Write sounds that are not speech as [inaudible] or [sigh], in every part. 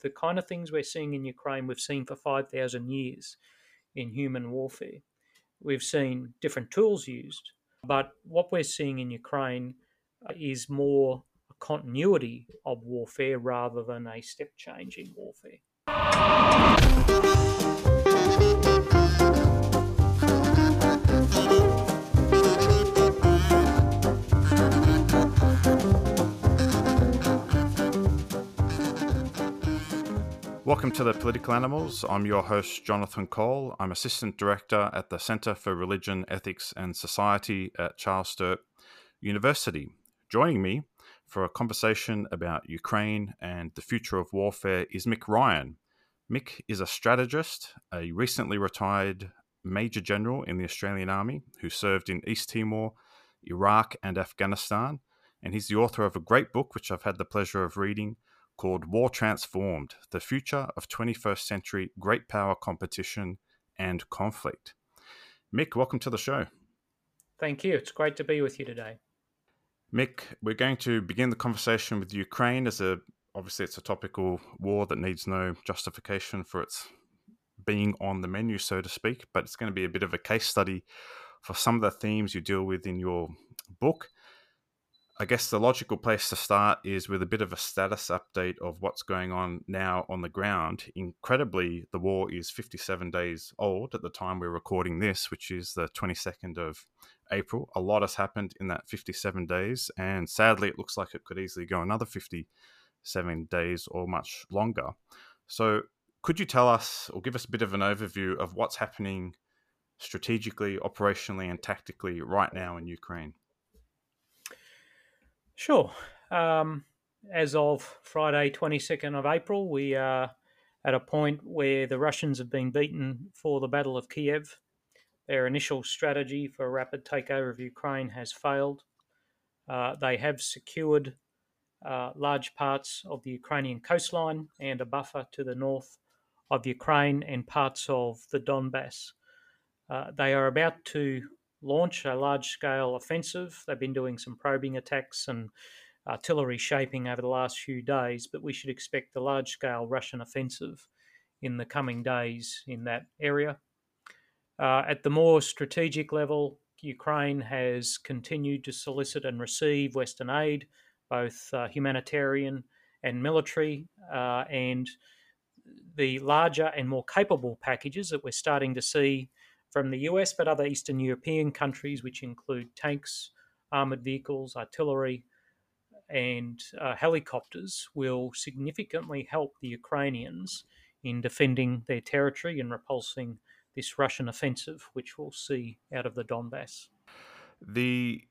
the kind of things we're seeing in Ukraine, we've seen for 5,000 years in human warfare. We've seen different tools used, but what we're seeing in Ukraine uh, is more a continuity of warfare rather than a step change in warfare. Welcome to the Political Animals. I'm your host, Jonathan Cole. I'm Assistant Director at the Centre for Religion, Ethics and Society at Charles Sturt University. Joining me for a conversation about Ukraine and the future of warfare is Mick Ryan. Mick is a strategist, a recently retired Major General in the Australian Army who served in East Timor, Iraq, and Afghanistan. And he's the author of a great book, which I've had the pleasure of reading called War Transformed The Future of 21st Century Great Power Competition and Conflict. Mick, welcome to the show. Thank you. It's great to be with you today. Mick, we're going to begin the conversation with Ukraine as a obviously it's a topical war that needs no justification for its being on the menu, so to speak, but it's going to be a bit of a case study for some of the themes you deal with in your book. I guess the logical place to start is with a bit of a status update of what's going on now on the ground. Incredibly, the war is 57 days old at the time we're recording this, which is the 22nd of April. A lot has happened in that 57 days, and sadly, it looks like it could easily go another 57 days or much longer. So, could you tell us or give us a bit of an overview of what's happening strategically, operationally, and tactically right now in Ukraine? Sure. Um, as of Friday, 22nd of April, we are at a point where the Russians have been beaten for the Battle of Kiev. Their initial strategy for a rapid takeover of Ukraine has failed. Uh, they have secured uh, large parts of the Ukrainian coastline and a buffer to the north of Ukraine and parts of the Donbass. Uh, they are about to launch a large scale offensive. They've been doing some probing attacks and artillery shaping over the last few days, but we should expect a large scale Russian offensive in the coming days in that area. Uh, at the more strategic level, Ukraine has continued to solicit and receive Western aid, both uh, humanitarian and military, uh, and the larger and more capable packages that we're starting to see from the US, but other Eastern European countries, which include tanks, armored vehicles, artillery, and uh, helicopters, will significantly help the Ukrainians in defending their territory and repulsing this Russian offensive, which we'll see out of the Donbass. The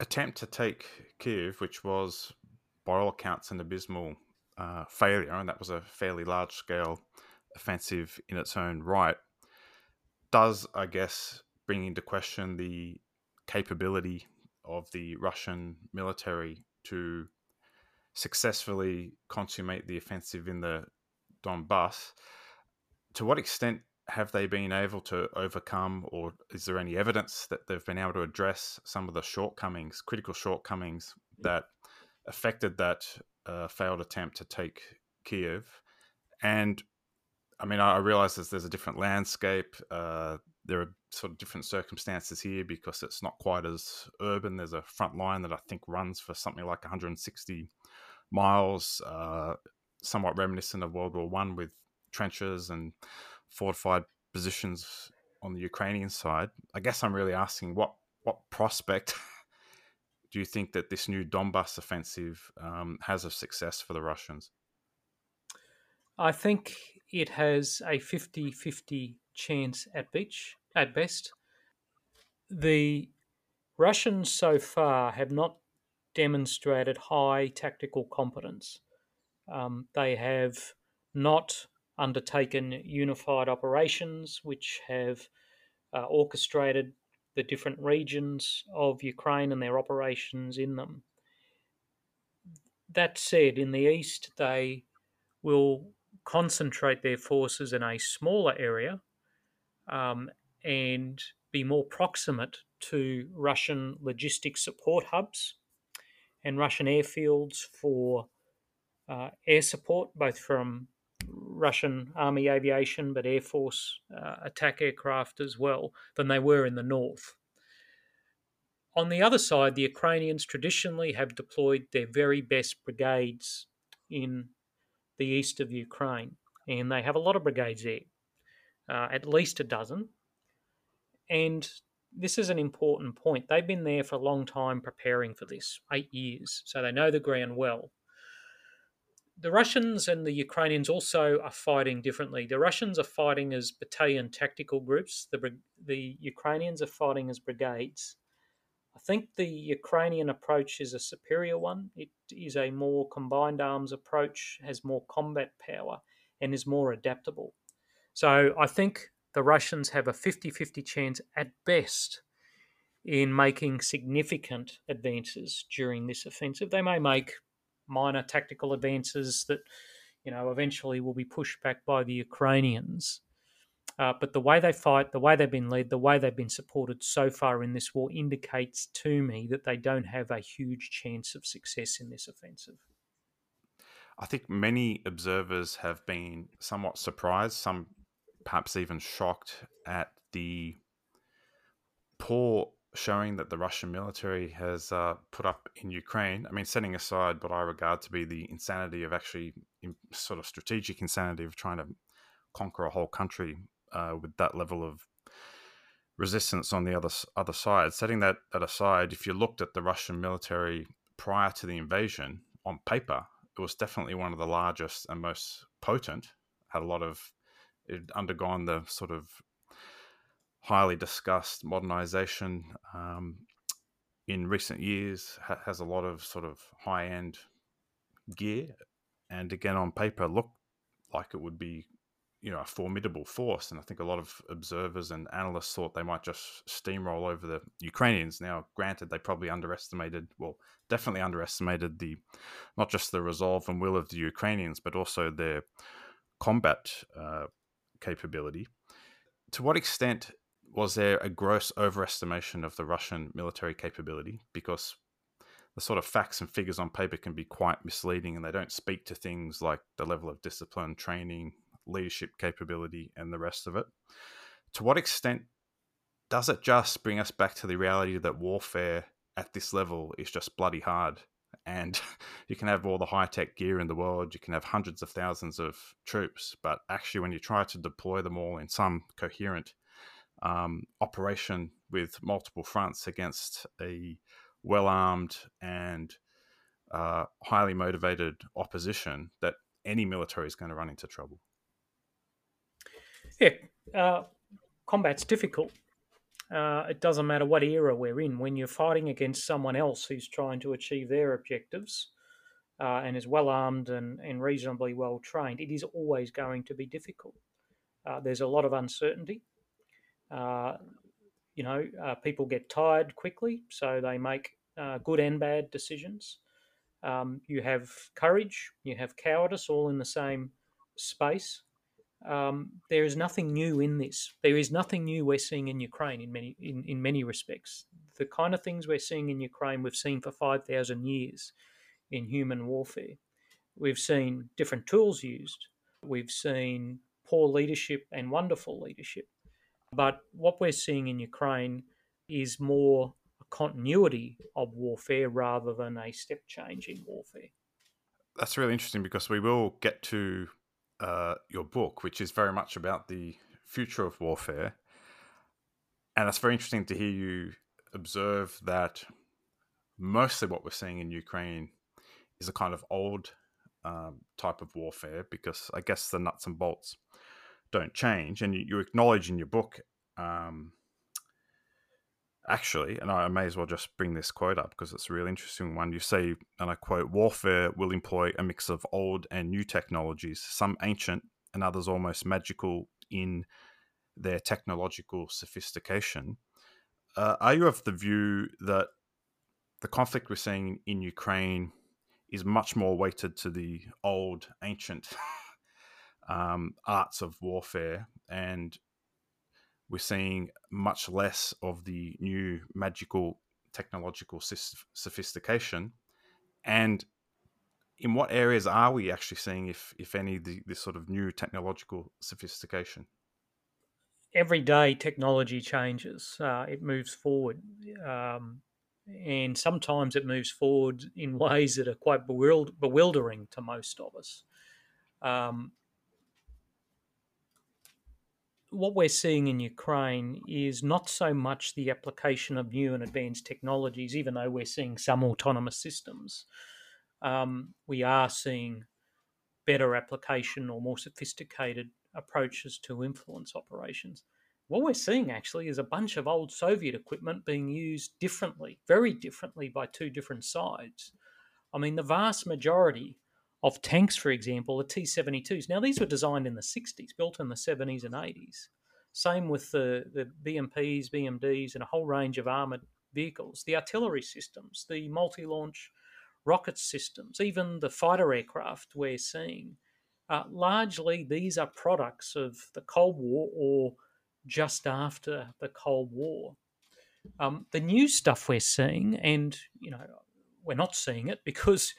attempt to take Kiev, which was by all accounts an abysmal uh, failure, and that was a fairly large scale offensive in its own right, does, I guess, bring into question the capability of the Russian military to successfully consummate the offensive in the Donbass. To what extent have they been able to overcome, or is there any evidence that they've been able to address some of the shortcomings, critical shortcomings that affected that uh, failed attempt to take Kiev? And I mean, I, realize that there's a different landscape. Uh, there are sort of different circumstances here because it's not quite as urban. There's a front line that I think runs for something like 160 miles, uh, somewhat reminiscent of World War One with trenches and fortified positions on the Ukrainian side. I guess I'm really asking what what prospect [laughs] do you think that this new Donbass offensive um, has of success for the Russians? I think it has a 50 50 chance at, beach, at best. The Russians so far have not demonstrated high tactical competence. Um, they have not undertaken unified operations which have uh, orchestrated the different regions of Ukraine and their operations in them. That said, in the east, they will concentrate their forces in a smaller area um, and be more proximate to Russian logistic support hubs and Russian airfields for uh, air support, both from Russian Army aviation, but Air Force uh, attack aircraft as well than they were in the north. On the other side, the Ukrainians traditionally have deployed their very best brigades in the east of Ukraine, and they have a lot of brigades there, uh, at least a dozen. And this is an important point. They've been there for a long time preparing for this, eight years, so they know the ground well. The Russians and the Ukrainians also are fighting differently. The Russians are fighting as battalion tactical groups, the, the Ukrainians are fighting as brigades. I think the Ukrainian approach is a superior one. It is a more combined arms approach, has more combat power, and is more adaptable. So I think the Russians have a 50 50 chance at best in making significant advances during this offensive. They may make minor tactical advances that, you know, eventually will be pushed back by the Ukrainians. Uh, but the way they fight, the way they've been led, the way they've been supported so far in this war indicates to me that they don't have a huge chance of success in this offensive. I think many observers have been somewhat surprised, some perhaps even shocked at the poor showing that the Russian military has uh, put up in Ukraine. I mean, setting aside what I regard to be the insanity of actually sort of strategic insanity of trying to conquer a whole country uh, with that level of resistance on the other other side. Setting that, that aside, if you looked at the Russian military prior to the invasion on paper, it was definitely one of the largest and most potent. Had a lot of it undergone the sort of highly discussed modernization um, in recent years. Ha- has a lot of sort of high end gear, and again on paper looked like it would be you know a formidable force. And I think a lot of observers and analysts thought they might just steamroll over the Ukrainians. Now, granted, they probably underestimated, well, definitely underestimated the not just the resolve and will of the Ukrainians, but also their combat uh, capability. To what extent was there a gross overestimation of the Russian military capability? Because the sort of facts and figures on paper can be quite misleading and they don't speak to things like the level of discipline, training, leadership capability, and the rest of it. To what extent does it just bring us back to the reality that warfare at this level is just bloody hard? And [laughs] you can have all the high tech gear in the world, you can have hundreds of thousands of troops, but actually, when you try to deploy them all in some coherent um, operation with multiple fronts against a well armed and uh, highly motivated opposition, that any military is going to run into trouble. Yeah, uh, combat's difficult. Uh, it doesn't matter what era we're in. When you're fighting against someone else who's trying to achieve their objectives uh, and is well armed and, and reasonably well trained, it is always going to be difficult. Uh, there's a lot of uncertainty. Uh, you know, uh, people get tired quickly, so they make good and bad decisions. Um, you have courage, you have cowardice, all in the same space um, there is nothing new in this. There is nothing new we're seeing in Ukraine in many in, in many respects. The kind of things we're seeing in Ukraine we've seen for five thousand years in human warfare. We've seen different tools used. We've seen poor leadership and wonderful leadership. But what we're seeing in Ukraine is more a continuity of warfare rather than a step change in warfare. That's really interesting because we will get to uh, your book, which is very much about the future of warfare. And it's very interesting to hear you observe that mostly what we're seeing in Ukraine is a kind of old um, type of warfare because I guess the nuts and bolts don't change. And you, you acknowledge in your book um, actually, and I may as well just bring this quote up because it's a really interesting one. You say, and I quote, warfare will employ a mix of old and new technologies, some ancient and others almost magical in their technological sophistication. Uh, are you of the view that the conflict we're seeing in Ukraine is much more weighted to the old, ancient [laughs] um, arts of warfare and we're seeing much less of the new magical technological sophistication. And in what areas are we actually seeing, if if any, the, this sort of new technological sophistication? Every day, technology changes. Uh, it moves forward, um, and sometimes it moves forward in ways that are quite bewildering to most of us. Um, what we're seeing in Ukraine is not so much the application of new and advanced technologies, even though we're seeing some autonomous systems. Um, we are seeing better application or more sophisticated approaches to influence operations. What we're seeing actually is a bunch of old Soviet equipment being used differently, very differently by two different sides. I mean, the vast majority of tanks, for example, the T 72s. Now, these were designed in the 60s, built in the 70s and 80s. Same with the, the BMPs, BMDs, and a whole range of armoured vehicles, the artillery systems, the multi launch rocket systems, even the fighter aircraft we're seeing. Uh, largely, these are products of the Cold War or just after the Cold War. Um, the new stuff we're seeing, and you know, we're not seeing it because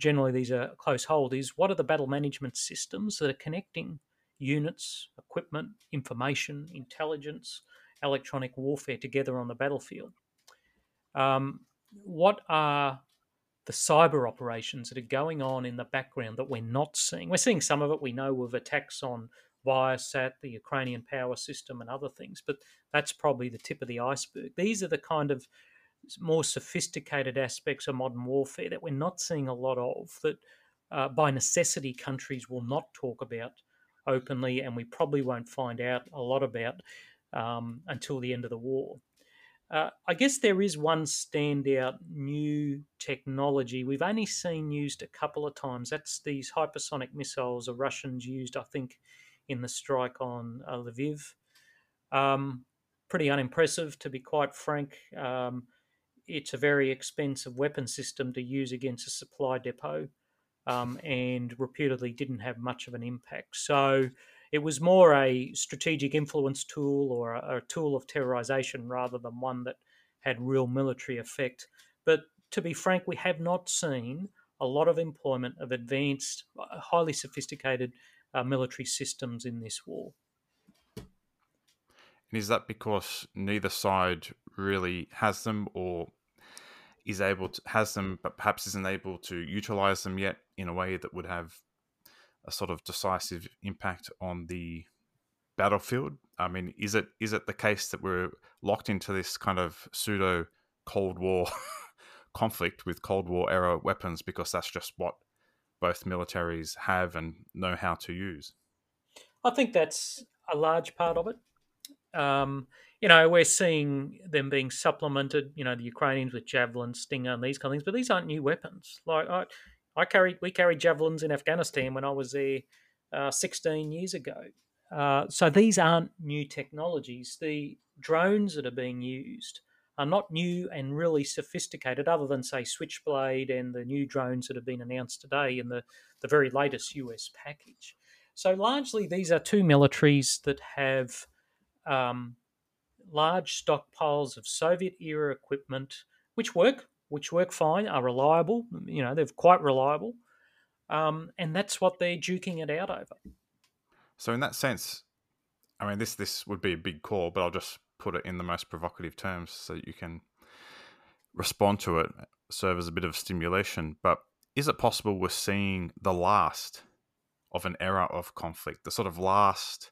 generally these are close hold, is what are the battle management systems that are connecting units, equipment, information, intelligence, electronic warfare together on the battlefield? Um, what are the cyber operations that are going on in the background that we're not seeing? We're seeing some of it. We know of attacks on Viasat, the Ukrainian power system, and other things, but that's probably the tip of the iceberg. These are the kind of more sophisticated aspects of modern warfare that we're not seeing a lot of, that uh, by necessity countries will not talk about openly, and we probably won't find out a lot about um, until the end of the war. Uh, I guess there is one standout new technology we've only seen used a couple of times. That's these hypersonic missiles the Russians used, I think, in the strike on uh, Lviv. Um, pretty unimpressive, to be quite frank. Um, it's a very expensive weapon system to use against a supply depot um, and reputedly didn't have much of an impact. So it was more a strategic influence tool or a, a tool of terrorization rather than one that had real military effect. But to be frank, we have not seen a lot of employment of advanced, uh, highly sophisticated uh, military systems in this war. And is that because neither side really has them, or is able to has them, but perhaps isn't able to utilize them yet in a way that would have a sort of decisive impact on the battlefield? I mean, is it is it the case that we're locked into this kind of pseudo Cold War [laughs] conflict with Cold War era weapons because that's just what both militaries have and know how to use? I think that's a large part of it. Um, you know, we're seeing them being supplemented. You know, the Ukrainians with javelin, Stinger, and these kind of things. But these aren't new weapons. Like I, I carried, we carried javelins in Afghanistan when I was there uh, 16 years ago. Uh, so these aren't new technologies. The drones that are being used are not new and really sophisticated, other than say Switchblade and the new drones that have been announced today in the the very latest US package. So largely, these are two militaries that have um, large stockpiles of Soviet era equipment, which work, which work fine, are reliable. You know, they're quite reliable, um, and that's what they're duking it out over. So, in that sense, I mean, this this would be a big call, but I'll just put it in the most provocative terms so you can respond to it, serve as a bit of stimulation. But is it possible we're seeing the last of an era of conflict, the sort of last,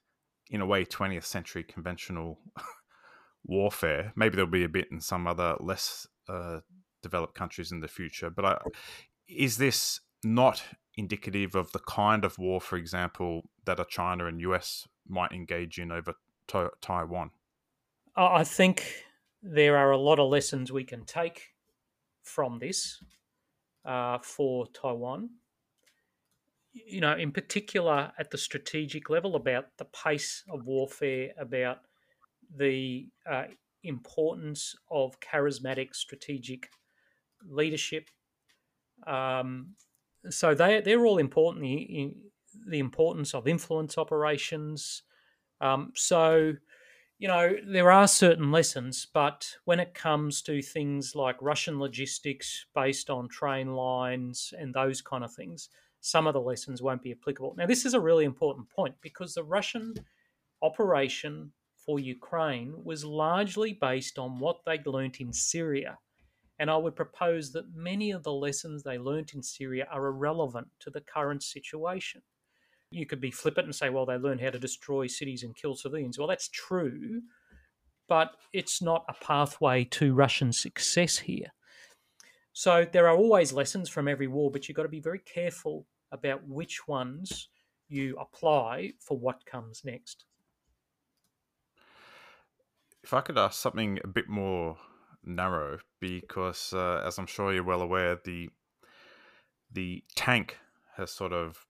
in a way, 20th century conventional [laughs] warfare. Maybe there'll be a bit in some other less uh, developed countries in the future. But I, is this not indicative of the kind of war, for example, that a China and US might engage in over to- Taiwan? I think there are a lot of lessons we can take from this uh, for Taiwan. You know, in particular at the strategic level, about the pace of warfare, about the uh, importance of charismatic strategic leadership. Um, so they they're all important. The, the importance of influence operations. Um, so you know, there are certain lessons, but when it comes to things like Russian logistics based on train lines and those kind of things, some of the lessons won't be applicable. Now, this is a really important point because the Russian operation for Ukraine was largely based on what they'd learnt in Syria. And I would propose that many of the lessons they learnt in Syria are irrelevant to the current situation. You could be flippant and say, well, they learned how to destroy cities and kill civilians. Well, that's true, but it's not a pathway to Russian success here. So there are always lessons from every war, but you've got to be very careful about which ones you apply for what comes next. If I could ask something a bit more narrow, because uh, as I'm sure you're well aware, the the tank has sort of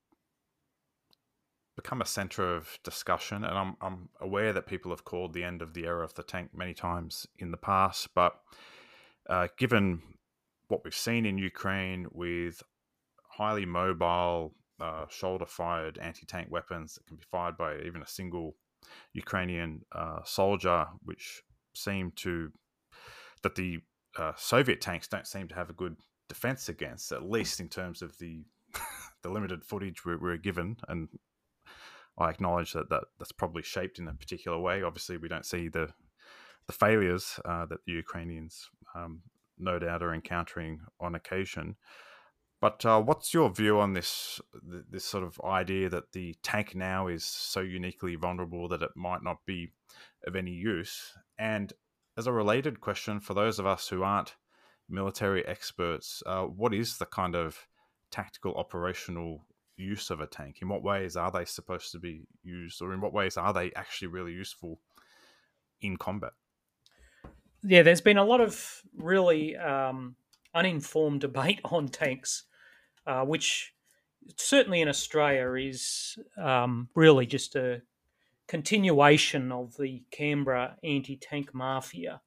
become a center of discussion, and I'm I'm aware that people have called the end of the era of the tank many times in the past, but uh, given what we've seen in Ukraine with highly mobile, uh, shoulder-fired anti-tank weapons that can be fired by even a single Ukrainian uh, soldier, which seem to that the uh, Soviet tanks don't seem to have a good defense against, at least in terms of the [laughs] the limited footage we're, we're given, and I acknowledge that, that that's probably shaped in a particular way. Obviously, we don't see the the failures uh, that the Ukrainians um, no doubt are encountering on occasion. But uh, what's your view on this this sort of idea that the tank now is so uniquely vulnerable that it might not be of any use? And as a related question for those of us who aren't military experts, uh, what is the kind of tactical operational use of a tank? In what ways are they supposed to be used, or in what ways are they actually really useful in combat? Yeah, there's been a lot of really um, uninformed [laughs] debate on tanks, uh, which certainly in Australia is um, really just a continuation of the Canberra anti tank mafia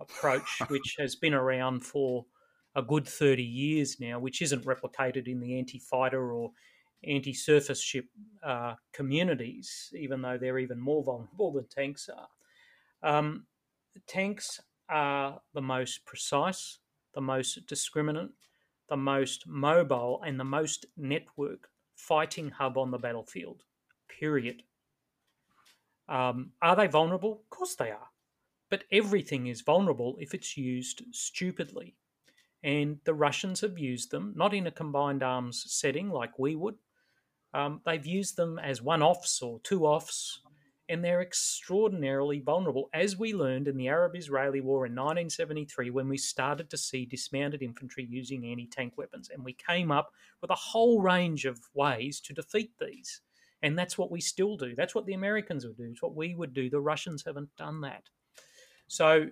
approach, [laughs] which has been around for a good 30 years now, which isn't replicated in the anti fighter or anti surface ship uh, communities, even though they're even more vulnerable than tanks are. Um, tanks are the most precise, the most discriminant, the most mobile, and the most networked fighting hub on the battlefield, period. Um, are they vulnerable? Of course they are. But everything is vulnerable if it's used stupidly. And the Russians have used them, not in a combined arms setting like we would, um, they've used them as one offs or two offs, and they're extraordinarily vulnerable, as we learned in the Arab Israeli War in 1973 when we started to see dismounted infantry using anti tank weapons. And we came up with a whole range of ways to defeat these. And that's what we still do. That's what the Americans would do. It's what we would do. The Russians haven't done that. So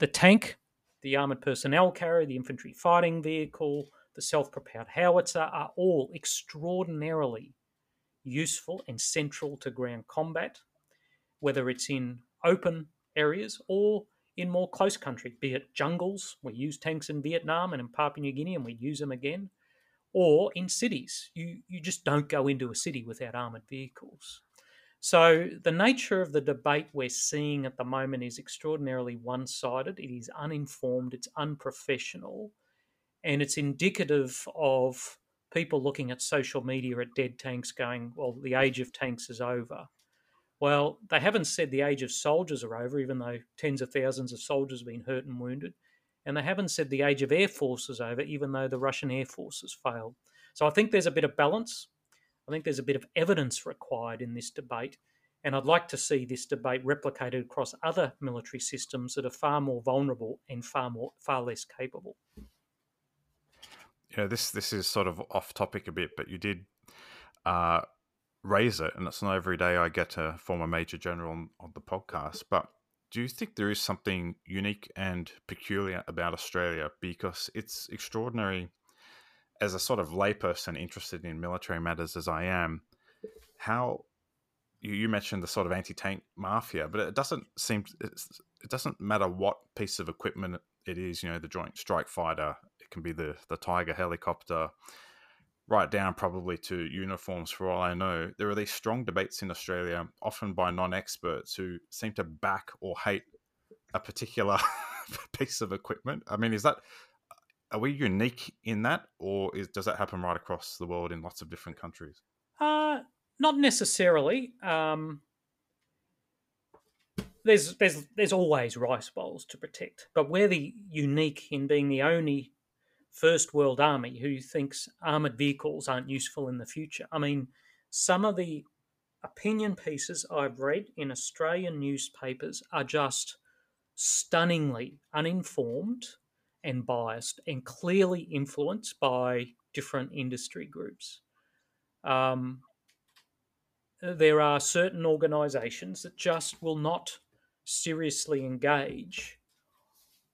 the tank, the armored personnel carrier, the infantry fighting vehicle, the self propelled howitzer are all extraordinarily useful and central to ground combat, whether it's in open areas or in more close country, be it jungles. We use tanks in Vietnam and in Papua New Guinea, and we use them again. Or in cities, you, you just don't go into a city without armoured vehicles. So, the nature of the debate we're seeing at the moment is extraordinarily one sided. It is uninformed, it's unprofessional, and it's indicative of people looking at social media at dead tanks going, well, the age of tanks is over. Well, they haven't said the age of soldiers are over, even though tens of thousands of soldiers have been hurt and wounded. And they haven't said the age of air force is over, even though the Russian air force has failed. So I think there's a bit of balance. I think there's a bit of evidence required in this debate. And I'd like to see this debate replicated across other military systems that are far more vulnerable and far more far less capable know, this this is sort of off topic a bit, but you did uh, raise it, and it's not every day I get a former major general on, on the podcast. But do you think there is something unique and peculiar about Australia because it's extraordinary? As a sort of layperson interested in military matters as I am, how you, you mentioned the sort of anti-tank mafia, but it doesn't seem it doesn't matter what piece of equipment it is. You know, the Joint Strike Fighter, it can be the the Tiger helicopter. Right down probably to uniforms for all I know, there are these strong debates in Australia, often by non experts who seem to back or hate a particular [laughs] piece of equipment. I mean, is that are we unique in that, or is, does that happen right across the world in lots of different countries? Uh, not necessarily. Um, there's there's there's always rice bowls to protect, but we're the unique in being the only first world army who thinks armored vehicles aren't useful in the future. I mean, some of the opinion pieces I've read in Australian newspapers are just stunningly uninformed and biased and clearly influenced by different industry groups. Um, there are certain organisations that just will not seriously engage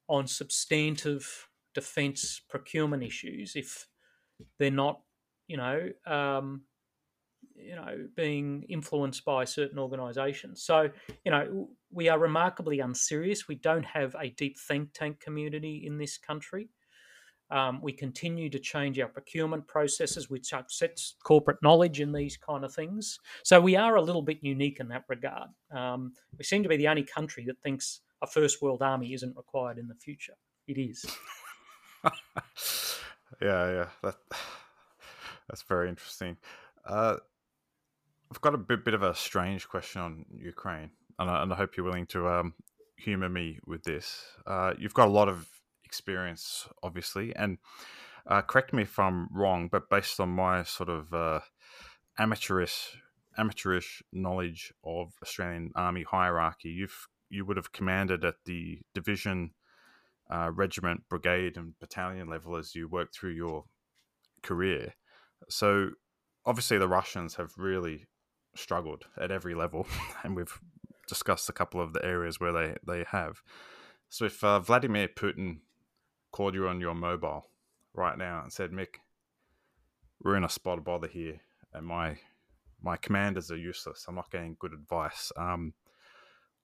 on substantive defence procurement issues if they're not, you know, um, you know, being influenced by certain organisations. So, you know, we are remarkably unserious. We don't have a deep think tank community in this country. Um, we continue to change our procurement processes, which upsets corporate knowledge in these kind of things. So we are a little bit unique in that regard. Um, we seem to be the only country that thinks a first world army isn't required in the future. It is. [laughs] yeah, yeah, that [sighs] that's very interesting. Uh, I've got a bit, bit of a strange question on Ukraine, and I, and I hope you're willing to um, humor me with this. Uh, you've got a lot of experience, obviously, and uh, correct me if I'm wrong, but based on my sort of uh, amateurish amateurish knowledge of Australian Army hierarchy, you've you would have commanded at the division, uh, regiment, brigade, and battalion level as you work through your career. So obviously, the Russians have really struggled at every level, [laughs] and we've discussed a couple of the areas where they they have. So if uh, Vladimir Putin called you on your mobile right now and said, Mick, we're in a spot of bother here, and my my commanders are useless. I'm not getting good advice. Um,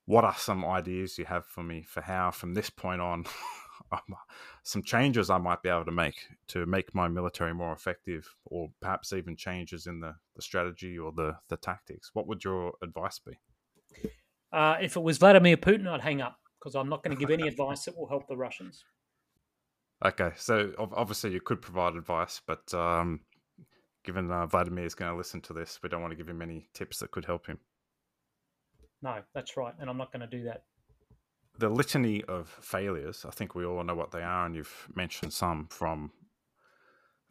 what are some ideas you have for me for how, from this point on, [laughs] some changes I might be able to make to make my military more effective, or perhaps even changes in the, the strategy or the, the tactics? What would your advice be? Uh, if it was Vladimir Putin, I'd hang up because I'm not going to give any advice that will help the Russians. Okay, so obviously you could provide advice, but um, given uh, Vladimir is going to listen to this, we don't want to give him any tips that could help him. No, that's right, and I'm not going to do that. The litany of failures, I think we all know what they are, and you've mentioned some from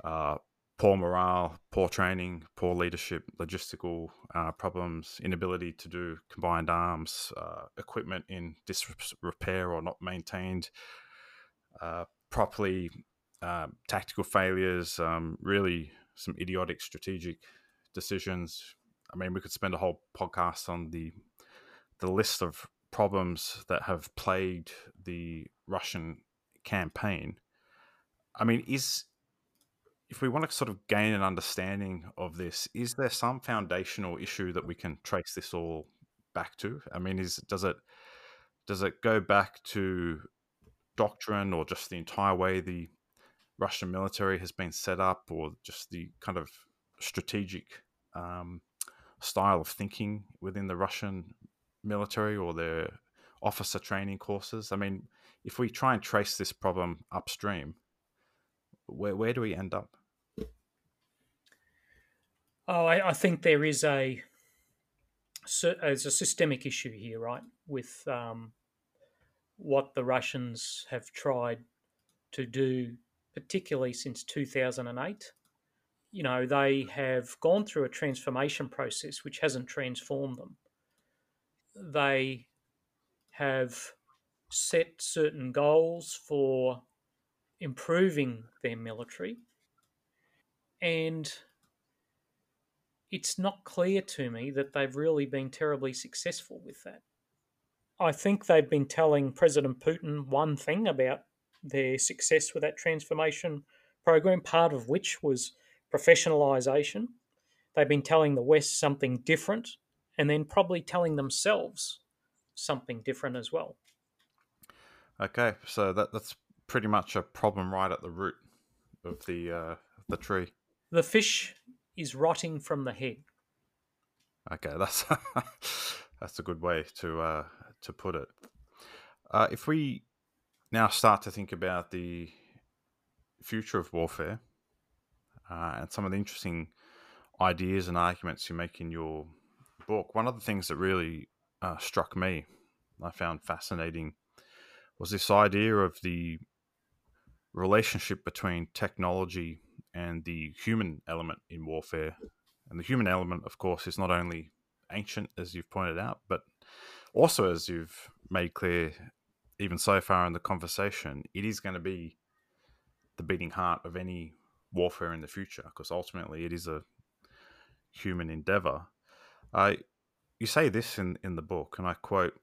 uh, poor morale, poor training, poor leadership, logistical uh, problems, inability to do combined arms, uh, equipment in disrepair or not maintained, uh, properly, uh, tactical failures, um, really some idiotic strategic decisions. I mean, we could spend a whole podcast on the the list of problems that have plagued the Russian campaign. I mean, is if we want to sort of gain an understanding of this, is there some foundational issue that we can trace this all back to? I mean, is does it does it go back to doctrine or just the entire way the Russian military has been set up or just the kind of strategic um, style of thinking within the Russian military or their officer training courses? I mean, if we try and trace this problem upstream, where where do we end up? Oh, I, I think there is a a systemic issue here, right? With um, what the Russians have tried to do, particularly since 2008. You know, they have gone through a transformation process which hasn't transformed them. They have set certain goals for improving their military, and it's not clear to me that they've really been terribly successful with that. I think they've been telling President Putin one thing about their success with that transformation program, part of which was professionalisation. They've been telling the West something different, and then probably telling themselves something different as well. Okay, so that that's pretty much a problem right at the root of the uh, the tree. The fish is rotting from the head. Okay, [laughs] that's that's a good way to uh, to put it. Uh, if we now start to think about the future of warfare uh, and some of the interesting ideas and arguments you make in your book, one of the things that really uh, struck me, I found fascinating, was this idea of the relationship between technology and the human element in warfare. And the human element, of course, is not only ancient, as you've pointed out, but also, as you've made clear, even so far in the conversation, it is going to be the beating heart of any warfare in the future, because ultimately it is a human endeavor. Uh, you say this in, in the book, and I quote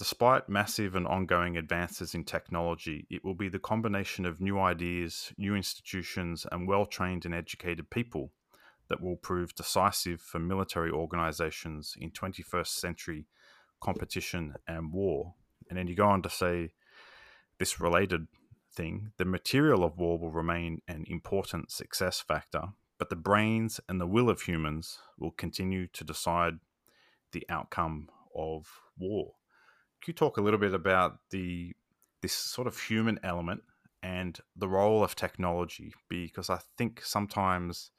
Despite massive and ongoing advances in technology, it will be the combination of new ideas, new institutions, and well trained and educated people that will prove decisive for military organizations in 21st century competition and war. And then you go on to say this related thing the material of war will remain an important success factor, but the brains and the will of humans will continue to decide the outcome of war. Can you talk a little bit about the this sort of human element and the role of technology? Because I think sometimes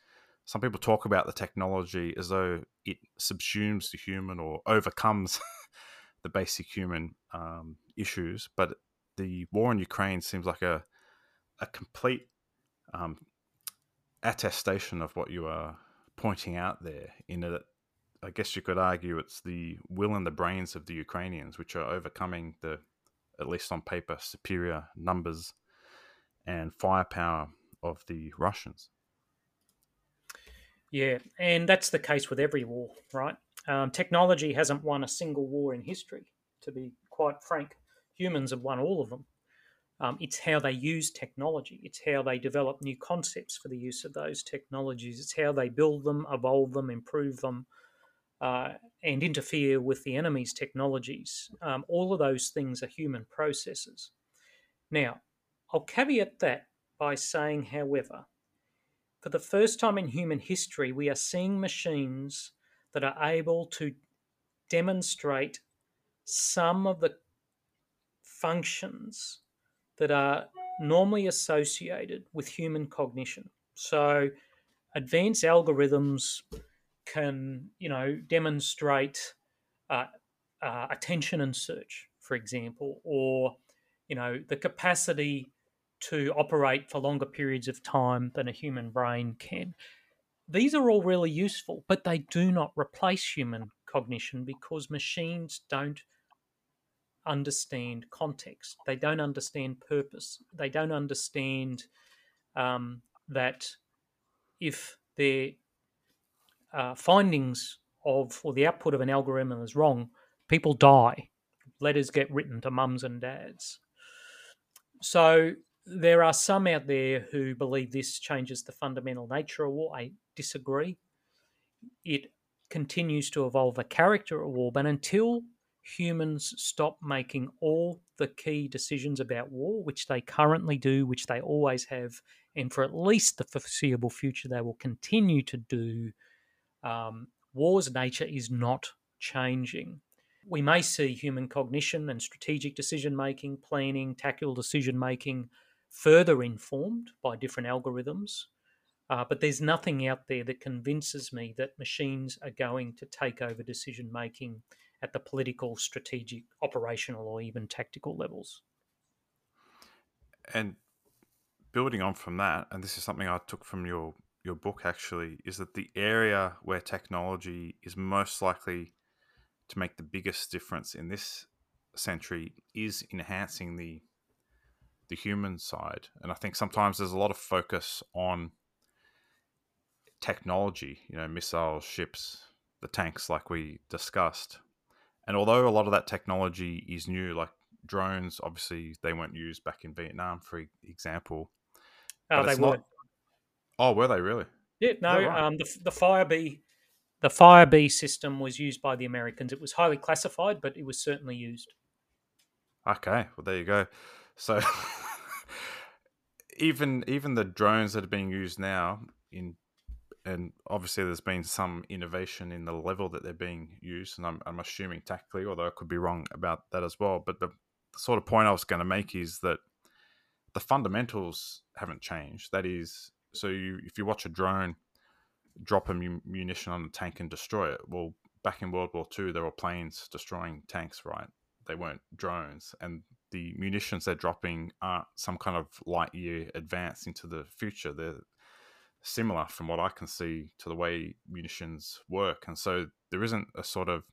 some people talk about the technology as though it subsumes the human or overcomes [laughs] the basic human um, issues, but the war in Ukraine seems like a a complete um, attestation of what you are pointing out there. In that I guess you could argue it's the will and the brains of the Ukrainians which are overcoming the, at least on paper, superior numbers and firepower of the Russians. Yeah, and that's the case with every war, right? Um, technology hasn't won a single war in history, to be quite frank. Humans have won all of them. Um, it's how they use technology. It's how they develop new concepts for the use of those technologies. It's how they build them, evolve them, improve them, uh, and interfere with the enemy's technologies. Um, all of those things are human processes. Now, I'll caveat that by saying, however, for the first time in human history, we are seeing machines that are able to demonstrate some of the functions that are normally associated with human cognition. So, advanced algorithms can you know demonstrate uh, uh, attention and search, for example, or you know the capacity to operate for longer periods of time than a human brain can. These are all really useful, but they do not replace human cognition because machines don't understand context. They don't understand purpose. They don't understand um, that if they're uh, findings of or the output of an algorithm is wrong, people die. Letters get written to mums and dads. So there are some out there who believe this changes the fundamental nature of war. I disagree. It continues to evolve the character of war, but until humans stop making all the key decisions about war, which they currently do, which they always have, and for at least the foreseeable future, they will continue to do, um, war's nature is not changing. We may see human cognition and strategic decision making, planning, tactical decision making further informed by different algorithms. Uh, but there's nothing out there that convinces me that machines are going to take over decision making at the political, strategic, operational, or even tactical levels. And building on from that, and this is something I took from your your book actually is that the area where technology is most likely to make the biggest difference in this century is enhancing the the human side and i think sometimes there's a lot of focus on technology you know missiles ships the tanks like we discussed and although a lot of that technology is new like drones obviously they weren't used back in vietnam for example oh, they were. Not... Oh, were they really? Yeah, no. Oh, right. um, the the Firebee, the Firebee system was used by the Americans. It was highly classified, but it was certainly used. Okay, well there you go. So [laughs] even even the drones that are being used now in and obviously there's been some innovation in the level that they're being used, and I'm, I'm assuming tactically, although I could be wrong about that as well. But the, the sort of point I was going to make is that the fundamentals haven't changed. That is, so you, if you watch a drone drop a munition on a tank and destroy it, well, back in World War II, there were planes destroying tanks, right? They weren't drones, and the munitions they're dropping aren't some kind of light year advance into the future. They're similar, from what I can see, to the way munitions work, and so there isn't a sort of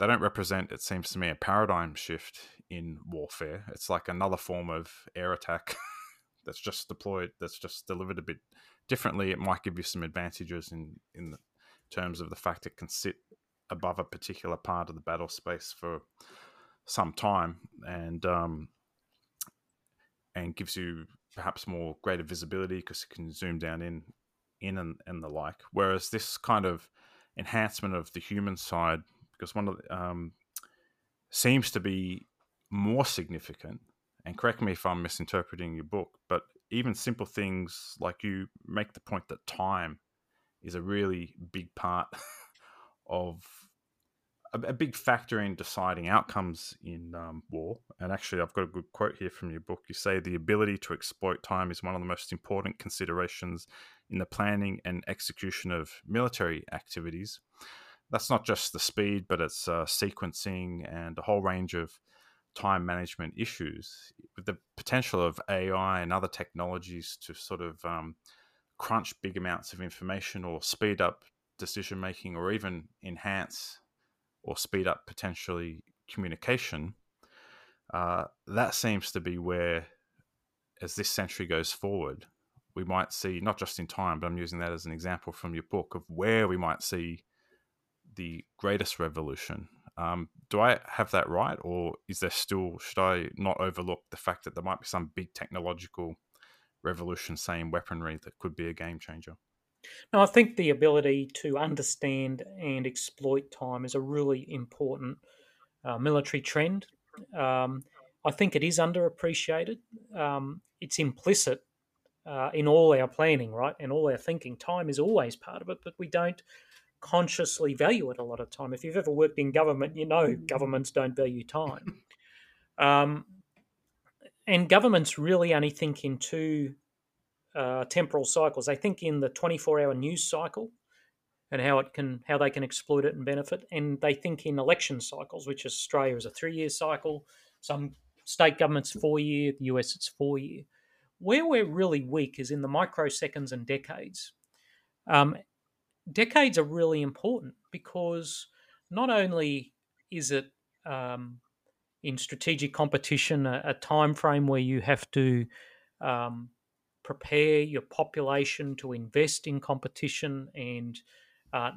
they don't represent, it seems to me, a paradigm shift in warfare. It's like another form of air attack [laughs] that's just deployed, that's just delivered a bit differently. It might give you some advantages in in terms of the fact it can sit above a particular part of the battle space for some time and um, and gives you perhaps more greater visibility because it can zoom down in in and, and the like. Whereas this kind of enhancement of the human side because one of the, um, seems to be more significant. And correct me if I'm misinterpreting your book, but even simple things like you make the point that time is a really big part [laughs] of a, a, big factor in deciding outcomes in um, war. And actually, I've got a good quote here from your book. You say the ability to exploit time is one of the most important considerations in the planning and execution of military activities that's not just the speed, but it's uh, sequencing and a whole range of time management issues. With the potential of AI and other technologies to sort of um, crunch big amounts of information or speed up decision making or even enhance or speed up potentially communication, uh, that seems to be where, as this century goes forward, we might see, not just in time, but I'm using that as an example from your book of where we might see the greatest revolution. Um, do I have that right, or is there still should I not overlook the fact that there might be some big technological revolution, in weaponry, that could be a game changer? No, I think the ability to understand and exploit time is a really important uh, military trend. Um, I think it is underappreciated. Um, it's implicit uh, in all our planning, right, and all our thinking. Time is always part of it, but we don't consciously value it a lot of time. If you've ever worked in government, you know governments don't value time. [laughs] Um, and governments really only think in two uh, temporal cycles. They think in the 24-hour news cycle and how it can how they can exploit it and benefit, and they think in election cycles, which is Australia is a three-year cycle. Some state governments four-year, the US it's four-year. Where we're really weak is in the microseconds and decades. Um, decades are really important because not only is it um, in strategic competition a, a, time frame where you have to um, prepare your population to invest in competition and uh,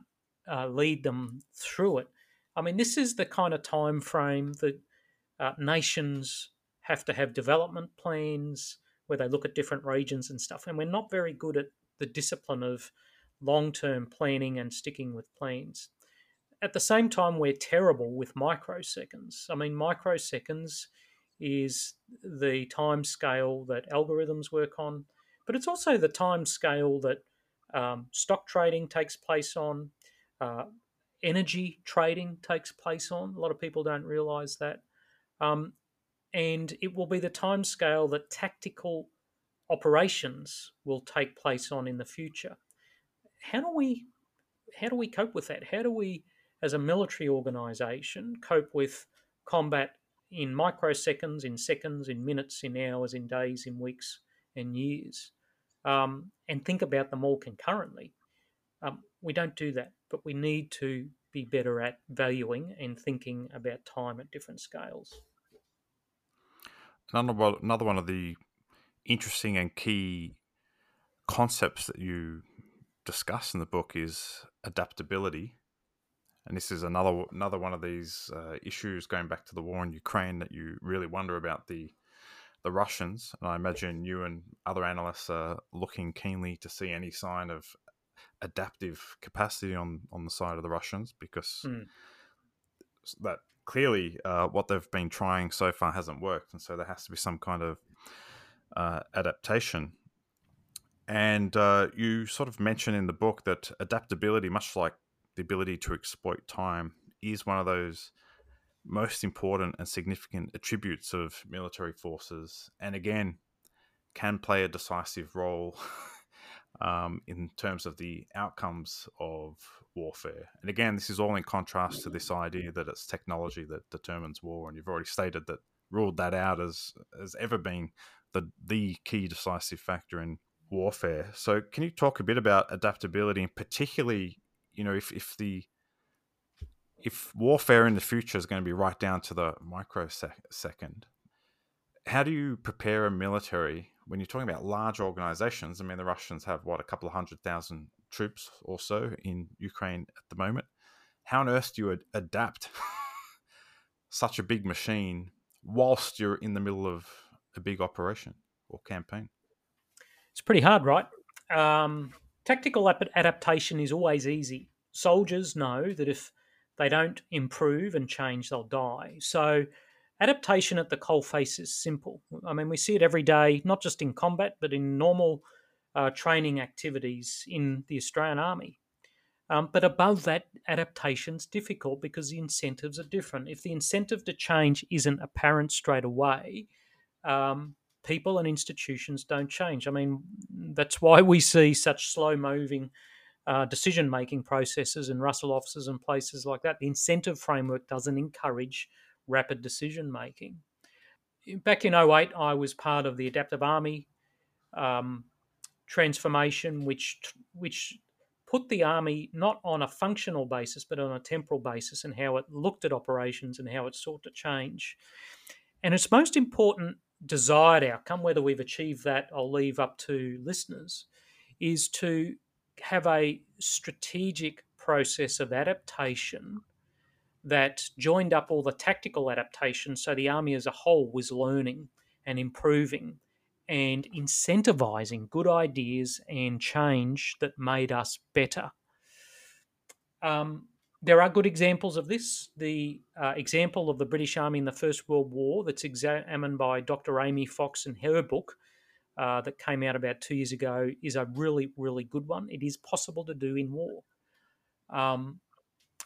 uh, lead them through it. I mean, this is the kind of time frame that uh, nations have to have development plans where they look at different regions and stuff, and we're not very good at the discipline of long term planning and sticking with plans. At the same time, we're terrible with microseconds. I mean, microseconds is the time scale that algorithms work on, but it's also the time scale that um, stock trading takes place on, uh, energy trading takes place on. A lot of people don't realize that. Um, and it will be the time scale that tactical operations will take place on in the future how do we how do we cope with that? How do we, as a military organization, cope with combat in microseconds, in seconds, in minutes, in hours, in days, in weeks, and years, um, and think about them all concurrently? Um, we don't do that, but we need to be better at valuing and thinking about time at different scales. Another another one of the interesting and key concepts that you discuss in the book is adaptability, and this is another another one of these uh, issues going back to the war in Ukraine that you really wonder about the the Russians. And I imagine you and other analysts are looking keenly to see any sign of adaptive capacity on on the side of the Russians because mm. that clearly uh, what they've been trying so far hasn't worked, and so there has to be some kind of uh, adaptation. And uh, you sort of mention in the book that adaptability, much like the ability to exploit time, is one of those most important and significant attributes of military forces. And again, can play a decisive role [laughs] um, in terms of the outcomes of warfare. And again, this is all in contrast to this idea that it's technology that determines war. And you've already stated that ruled that out as as ever being the the key decisive factor in warfare. So, can you talk a bit about adaptability, and particularly, you know, if if the if warfare in the future is going to be right down to the microsecond, how do you prepare a military when you're talking about large organizations? I mean, the Russians have what a couple of hundred thousand troops or so in Ukraine at the moment. How on earth do you ad- adapt [laughs] such a big machine whilst you're in the middle of a big operation or campaign? It's pretty hard, right? Um, tactical adaptation is always easy. Soldiers know that if they don't improve and change, they'll die. So, adaptation at the coalface is simple. I mean, we see it every day, not just in combat, but in normal uh, training activities in the Australian Army. Um, but above that, adaptation's difficult because the incentives are different. If the incentive to change isn't apparent straight away, um, people and institutions don't change. I mean, that's why we see such slow moving uh, decision making processes in Russell offices and places like that. The incentive framework doesn't encourage rapid decision making. Back in 08, I was part of the Adaptive Army um, transformation, which which put the army not on a functional basis but on a temporal basis and how it looked at operations and how it sought to change. And its most important desired outcome, whether we've achieved that, I'll leave up to listeners, is to have a strategic process of adaptation that joined up all the tactical adaptation so the army as a whole was learning and improving and incentivizing good ideas and change that made us better. Um, there are good examples of this. The uh, example of the British Army in the First World War, that's examined by Dr. Aimée Fox in her book, uh, that came out about two years ago, is a really, really good one. It is possible to do in war. Um,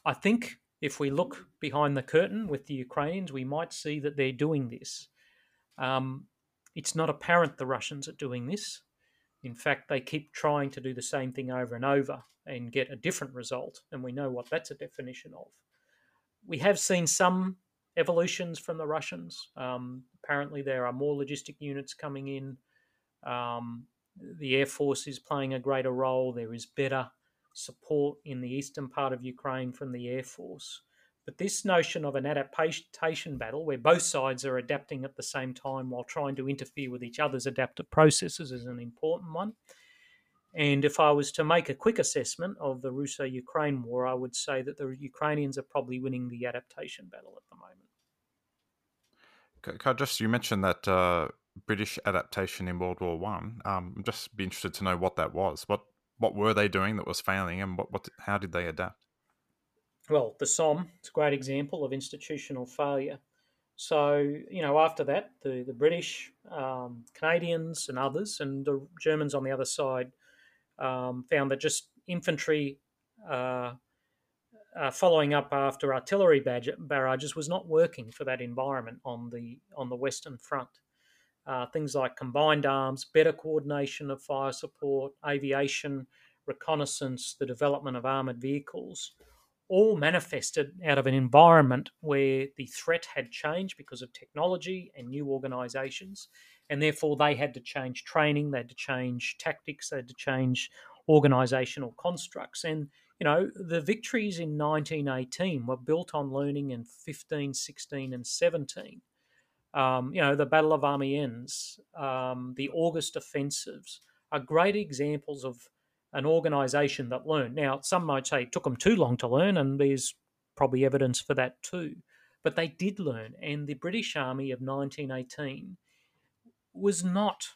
I think if we look behind the curtain with the Ukrainians, we might see that they're doing this. Um, it's not apparent the Russians are doing this. In fact, they keep trying to do the same thing over and over and get a different result, and we know what that's a definition of. We have seen some evolutions from the Russians. Um, apparently, there are more logistic units coming in. Um, the Air Force is playing a greater role. There is better support in the eastern part of Ukraine from the Air Force. But this notion of an adaptation battle, where both sides are adapting at the same time while trying to interfere with each other's adaptive processes, is an important one. And if I was to make a quick assessment of the Russo Ukraine war, I would say that the Ukrainians are probably winning the adaptation battle at the moment. Just you mentioned that uh, British adaptation in World War One. Um, I'm just be interested to know what that was. What what were they doing that was failing, and what, what how did they adapt? well, the Somme, it's a great example of institutional failure. So, you know, after that, the, the British, um, Canadians, and others, and the Germans on the other side, um, found that just infantry uh, uh, following up after artillery barrages was not working for that environment on the on the Western Front. Uh, things like combined arms, better coordination of fire support, aviation, reconnaissance, the development of armoured vehicles all manifested out of an environment where the threat had changed because of technology and new organizations. And therefore, they had to change training, they had to change tactics, they had to change organizational constructs. And, you know, the victories in 1918 were built on learning in 15, 16, and 17. Um, you know, the Battle of Amiens, um, the August offensives are great examples of an organisation that learned. Now, some might say it took them too long to learn, and there's probably evidence for that too. But they did learn, and the British Army of 1918 was not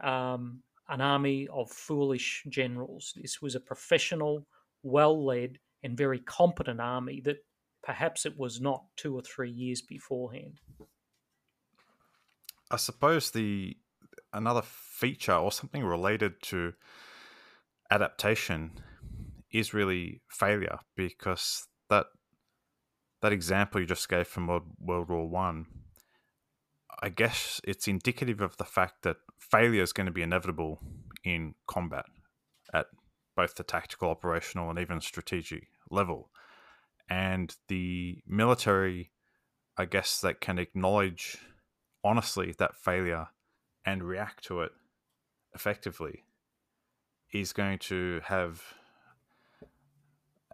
um, an army of foolish generals. This was a professional, well led, and very competent army that perhaps it was not two or three years beforehand. I suppose the another feature or something related to adaptation is really failure because that that example you just gave from World, World War One, I, I guess it's indicative of the fact that failure is going to be inevitable in combat at both the tactical, operational, and even strategic level. And the military, I guess, that can acknowledge honestly that failure and react to it effectively is going to have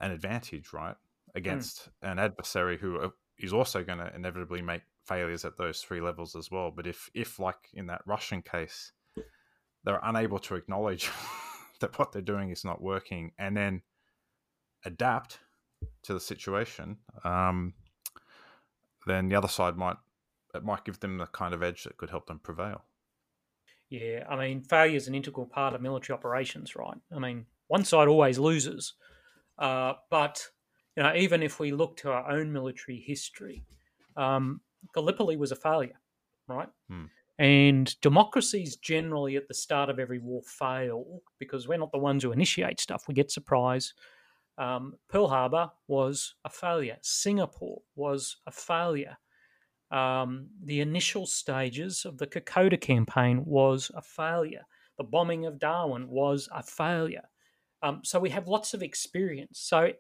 an advantage, right, against mm. an adversary who uh, also going to inevitably make failures at those three levels as well. But if, if like in that Russian case, they're unable to acknowledge [laughs] that what they're doing is not working and then adapt to the situation, um, then the other side might it might give them the kind of edge that could help them prevail. Yeah, I mean, failure is an integral part of military operations, right? I mean, one side always loses, uh, but you know, even if we look to our own military history, um, Gallipoli was a failure, right? Hmm. And democracies generally at the start of every war fail because we're not the ones who initiate stuff. We get surprise. Um, Pearl Harbor was a failure. Singapore was a failure. Um, the initial stages of the Kokoda campaign was a failure. The bombing of Darwin was a failure. Um, so we have lots of experience. So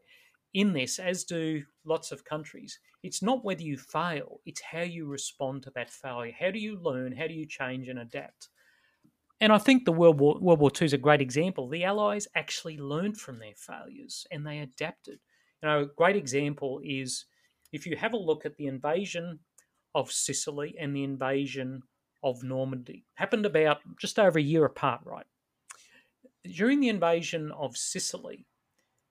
in this, as do lots of countries, it's not whether you fail, it's how you respond to that failure. How do you learn? How do you change and adapt? And I think the World War, World War II is a great example. The Allies actually learned from their failures and they adapted. You know, a great example is if you have a look at the invasion of Sicily and the invasion of Normandy, happened about just over a year apart, right? During the invasion of Sicily,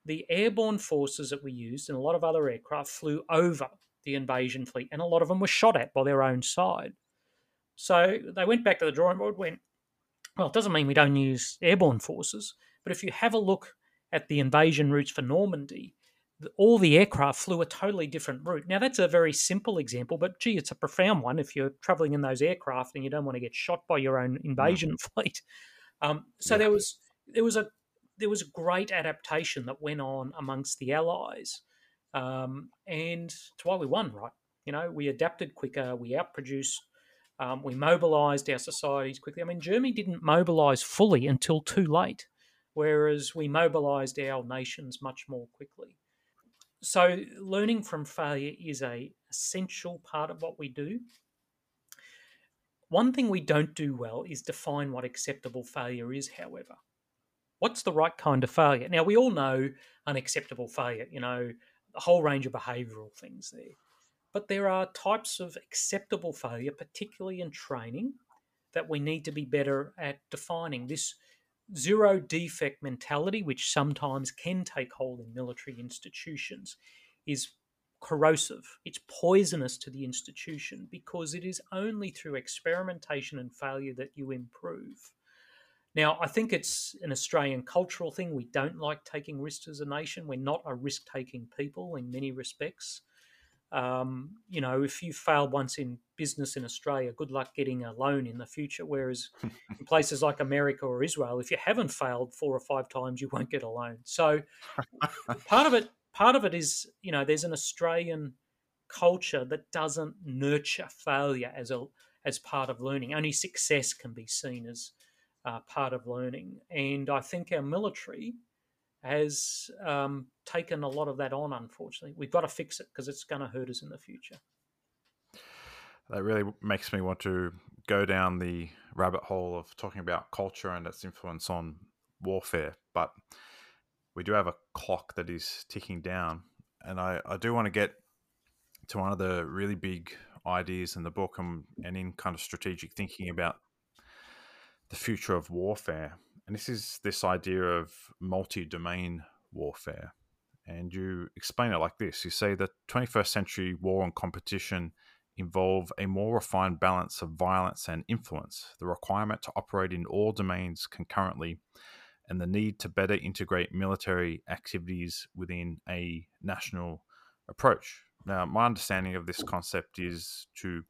the airborne forces that we used and a lot of other aircraft flew over the invasion fleet, and a lot of them were shot at by their own side. So they went back to the drawing board, went, well, it doesn't mean we don't use airborne forces, but if you have a look at the invasion routes for Normandy, all the aircraft flew a totally different route. Now, that's a very simple example, but gee, it's a profound one if you're traveling in those aircraft and you don't want to get shot by your own invasion mm. [laughs] fleet. Um, so yeah. there was there was a there was a great adaptation that went on amongst the allies, um, and it's why we won. Right, you know, we adapted quicker, we outproduced, um, we mobilised our societies quickly. I mean, Germany didn't mobilise fully until too late, whereas we mobilised our nations much more quickly. So, learning from failure is a essential part of what we do. One thing we don't do well is define what acceptable failure is, however what's the right kind of failure? Now, we all know unacceptable failure, you know, a whole range of behavioral things there. But there are types of acceptable failure, particularly in training, that we need to be better at defining. This zero defect mentality, which sometimes can take hold in military institutions, is corrosive. It's poisonous to the institution because it is only through experimentation and failure that you improve. Now, I think it's an Australian cultural thing. We don't like taking risks as a nation. We're not a risk taking people in many respects. Um, you know, if you fail once in business in Australia, good luck getting a loan in the future. Whereas in [laughs] places like America or Israel, if you haven't failed four or five times, you won't get a loan. So part of it, part of it is, you know, there's an Australian culture that doesn't nurture failure as a as part of learning. Only success can be seen as uh, part of learning. And I think our military has um, taken a lot of that on, unfortunately. We've got to fix it because it's going to hurt us in the future. That really makes me want to go down the rabbit hole of talking about culture and its influence on warfare. But we do have a clock that is ticking down. And I, I do want to get to one of the really big ideas in the book and, and in kind of strategic thinking about the future of warfare. And this is this idea of multi domain warfare. And you explain it like this you say that 21st century war and competition involve a more refined balance of violence and influence, the requirement to operate in all domains concurrently, and the need to better integrate military activities within a national approach. Now, my understanding of this concept is to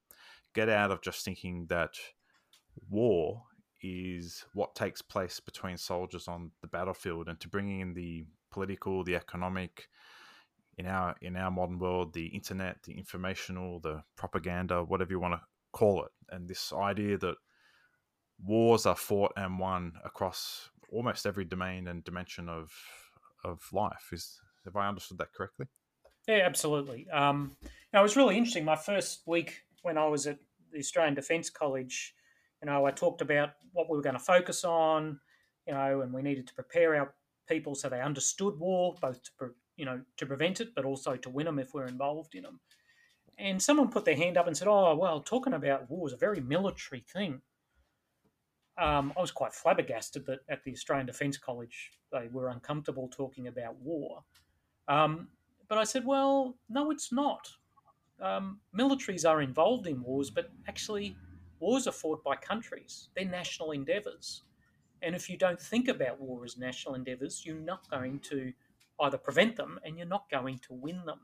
get out of just thinking that war is what takes place between soldiers on the battlefield, and to bring in the political, the economic, in our in our modern world, the internet, the informational, the propaganda, whatever you want to call it, and this idea that wars are fought and won across almost every domain and dimension of of life. Is have I understood that correctly? Yeah, absolutely. Um, it was really interesting. My first week when I was at the Australian Defence College, you know, I talked about what we were going to focus on, you know, and we needed to prepare our people so they understood war, both to you know to prevent it, but also to win them if we're involved in them. And someone put their hand up and said, "Oh, well, talking about war is a very military thing." Um, I was quite flabbergasted that at the Australian Defence College they were uncomfortable talking about war. Um, but I said, well, no, it's not. Um, militaries are involved in wars, but actually, wars are fought by countries. They're national endeavours. And if you don't think about war as national endeavours, you're not going to either prevent them and you're not going to win them.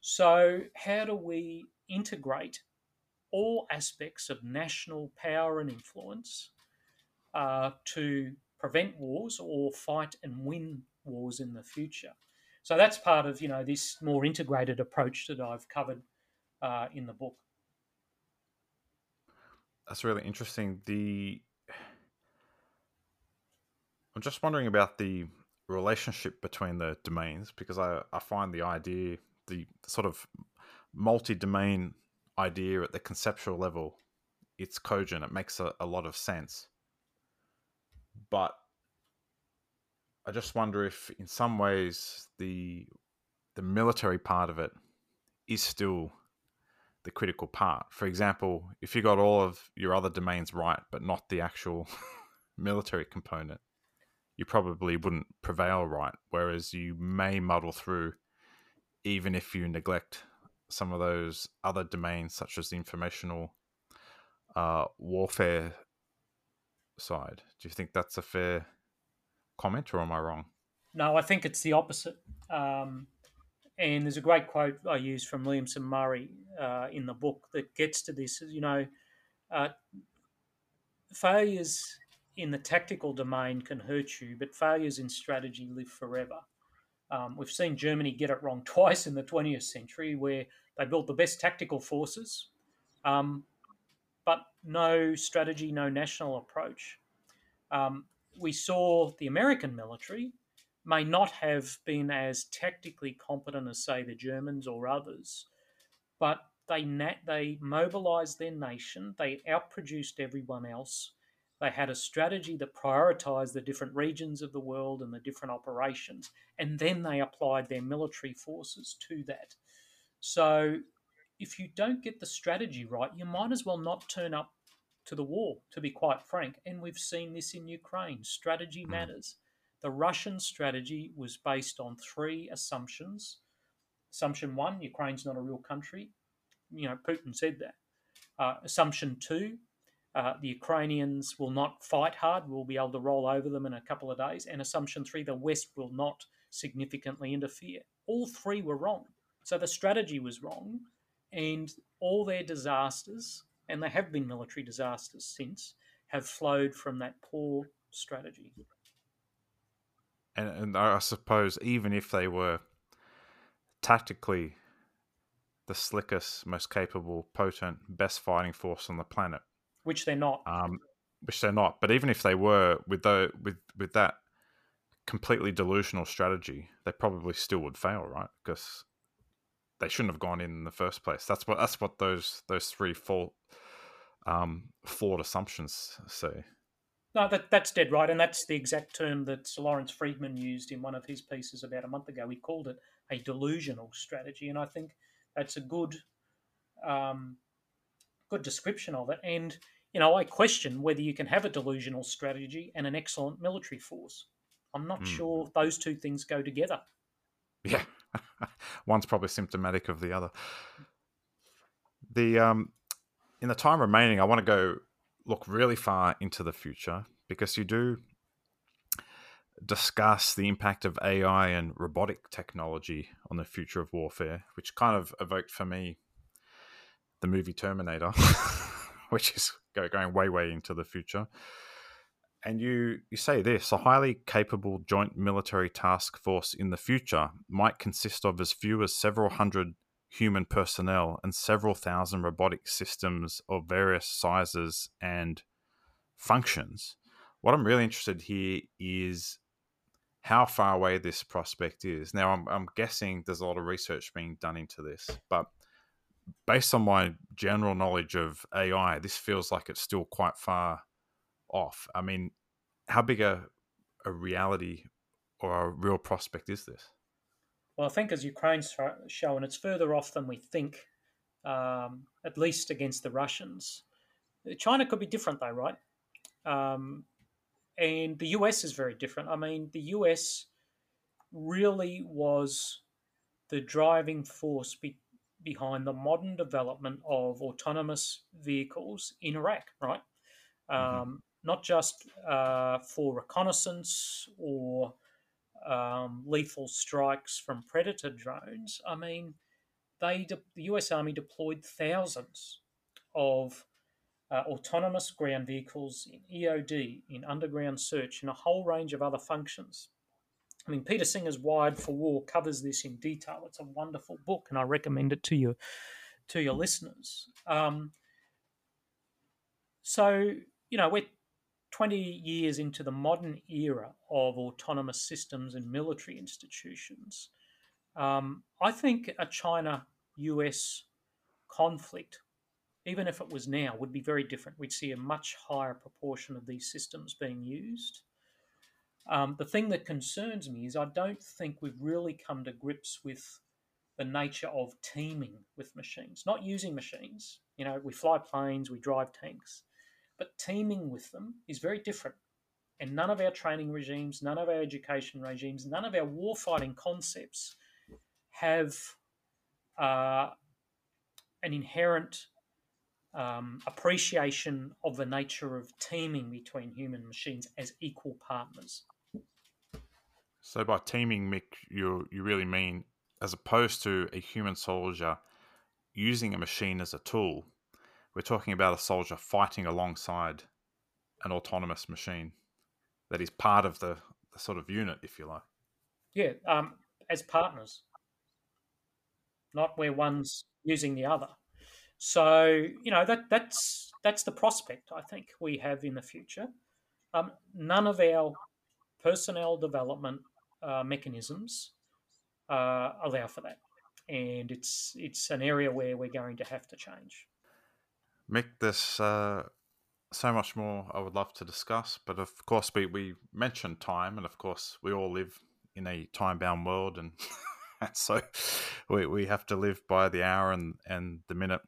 So, how do we integrate all aspects of national power and influence uh, to prevent wars or fight and win wars in the future. So that's part of you know this more integrated approach that I've covered uh, in the book. That's really interesting. The I'm just wondering about the relationship between the domains because I, I find the idea, the sort of multi-domain idea at the conceptual level, it's cogent. It makes a, a lot of sense but I just wonder if, in some ways, the the military part of it is still the critical part. For example, if you got all of your other domains right, but not the actual [laughs] military component, you probably wouldn't prevail right. Whereas you may muddle through, even if you neglect some of those other domains, such as the informational uh, warfare side. Do you think that's a fair comment, or am I wrong? No, I think it's the opposite. Um, and there's a great quote I use from Williamson Murray uh, in the book that gets to this. Is you know, uh, failures in the tactical domain can hurt you, but failures in strategy live forever. Um, we've seen Germany get it wrong [laughs] twice in the 20th century, where they built the best tactical forces, um, but no strategy, no national approach. Um, we saw the American military may not have been as tactically competent as, say, the Germans or others, but they nat- they mobilized their nation. They outproduced everyone else. They had a strategy that prioritized the different regions of the world and the different operations, and then they applied their military forces to that. So if you don't get the strategy right, you might as well not turn up to the war, to be quite frank. And we've seen this in Ukraine. Strategy hmm. matters. The Russian strategy was based on three assumptions. Assumption one, Ukraine's not a real country. You know, Putin said that. Uh, assumption two, uh, the Ukrainians will not fight hard. We'll be able to roll over them in a couple of days. And assumption three, the West will not significantly interfere. All three were wrong. So the strategy was wrong and all their disasters, and there have been military disasters since, have flowed from that poor strategy. And, and I suppose even if they were tactically the slickest, most capable, potent, best fighting force on the planet, which they're not, um, which they're not. But even if they were, with the with with that completely delusional strategy, they probably still would fail, right? Because they shouldn't have gone in, in the first place. That's what that's what those those three fault um, flawed assumptions say. No, that that's dead right, and that's the exact term that Sir Lawrence Freedman used in one of his pieces about a month ago. He called it a delusional strategy, and I think that's a good um, good description of it. And you know, I question whether you can have a delusional strategy and an excellent military force. I'm not mm. sure those two things go together. Yeah, [laughs] One's probably symptomatic of the other. The um, in the time remaining, I want to go look really far into the future because you do discuss the impact of AI and robotic technology on the future of warfare, which kind of evoked for me the movie Terminator, [laughs] which is going way, way into the future. And you, you say this a highly capable joint military task force in the future might consist of as few as several hundred human personnel and several thousand robotic systems of various sizes and functions. What I'm really interested here is how far away this prospect is. Now, I'm, I'm guessing there's a lot of research being done into this, but based on my general knowledge of AI, this feels like it's still quite far off. I mean, how big a, a reality or a real prospect is this? Well, I think as Ukraine's shown, it's further off than we think, um, at least against the Russians. China could be different, though, right? Um, and the US is very different. I mean, the US really was the driving force be- behind the modern development of autonomous vehicles in Iraq, right? Mm-hmm. Um, not just uh, for reconnaissance or um, lethal strikes from predator drones. I mean, they de- the US Army deployed thousands of uh, autonomous ground vehicles in EOD, in underground search, and a whole range of other functions. I mean, Peter Singer's Wired for War covers this in detail. It's a wonderful book, and I recommend it to you, to your listeners. Um, so, you know, we're 20 years into the modern era of autonomous systems and military institutions. Um, I think a China US conflict even if it was now, would be very different. We'd see a much higher proportion of these systems being used. Um, the thing that concerns me is I don't think we've really come to grips with the nature of teaming with machines, not using machines. You know, we fly planes, we drive tanks, but teaming with them is very different. And none of our training regimes, none of our education regimes, none of our warfighting concepts have uh, an inherent um, appreciation of the nature of teaming between human machines as equal partners. So, by teaming, Mick, you you really mean as opposed to a human soldier using a machine as a tool, we're talking about a soldier fighting alongside an autonomous machine that is part of the, the sort of unit, if you like. Yeah, um, as partners, not where one's using the other. So you know that that's that's the prospect I think we have in the future. Um, none of our personnel development uh, mechanisms uh, allow for that, and it's it's an area where we're going to have to change. Mick, there's uh, so much more I would love to discuss, but of course we we mentioned time, and of course we all live in a time bound world, [laughs] and so we we have to live by the hour and and the minute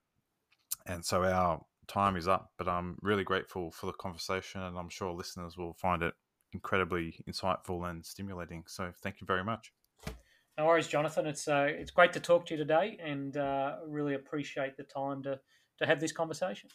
and so our time is up, but I'm really grateful for the conversation, and I'm sure listeners will find it incredibly insightful and stimulating. So thank you very much. No worries, Jonathan. It's uh, it's great to talk to you today, and uh, really appreciate the time to to have this conversation.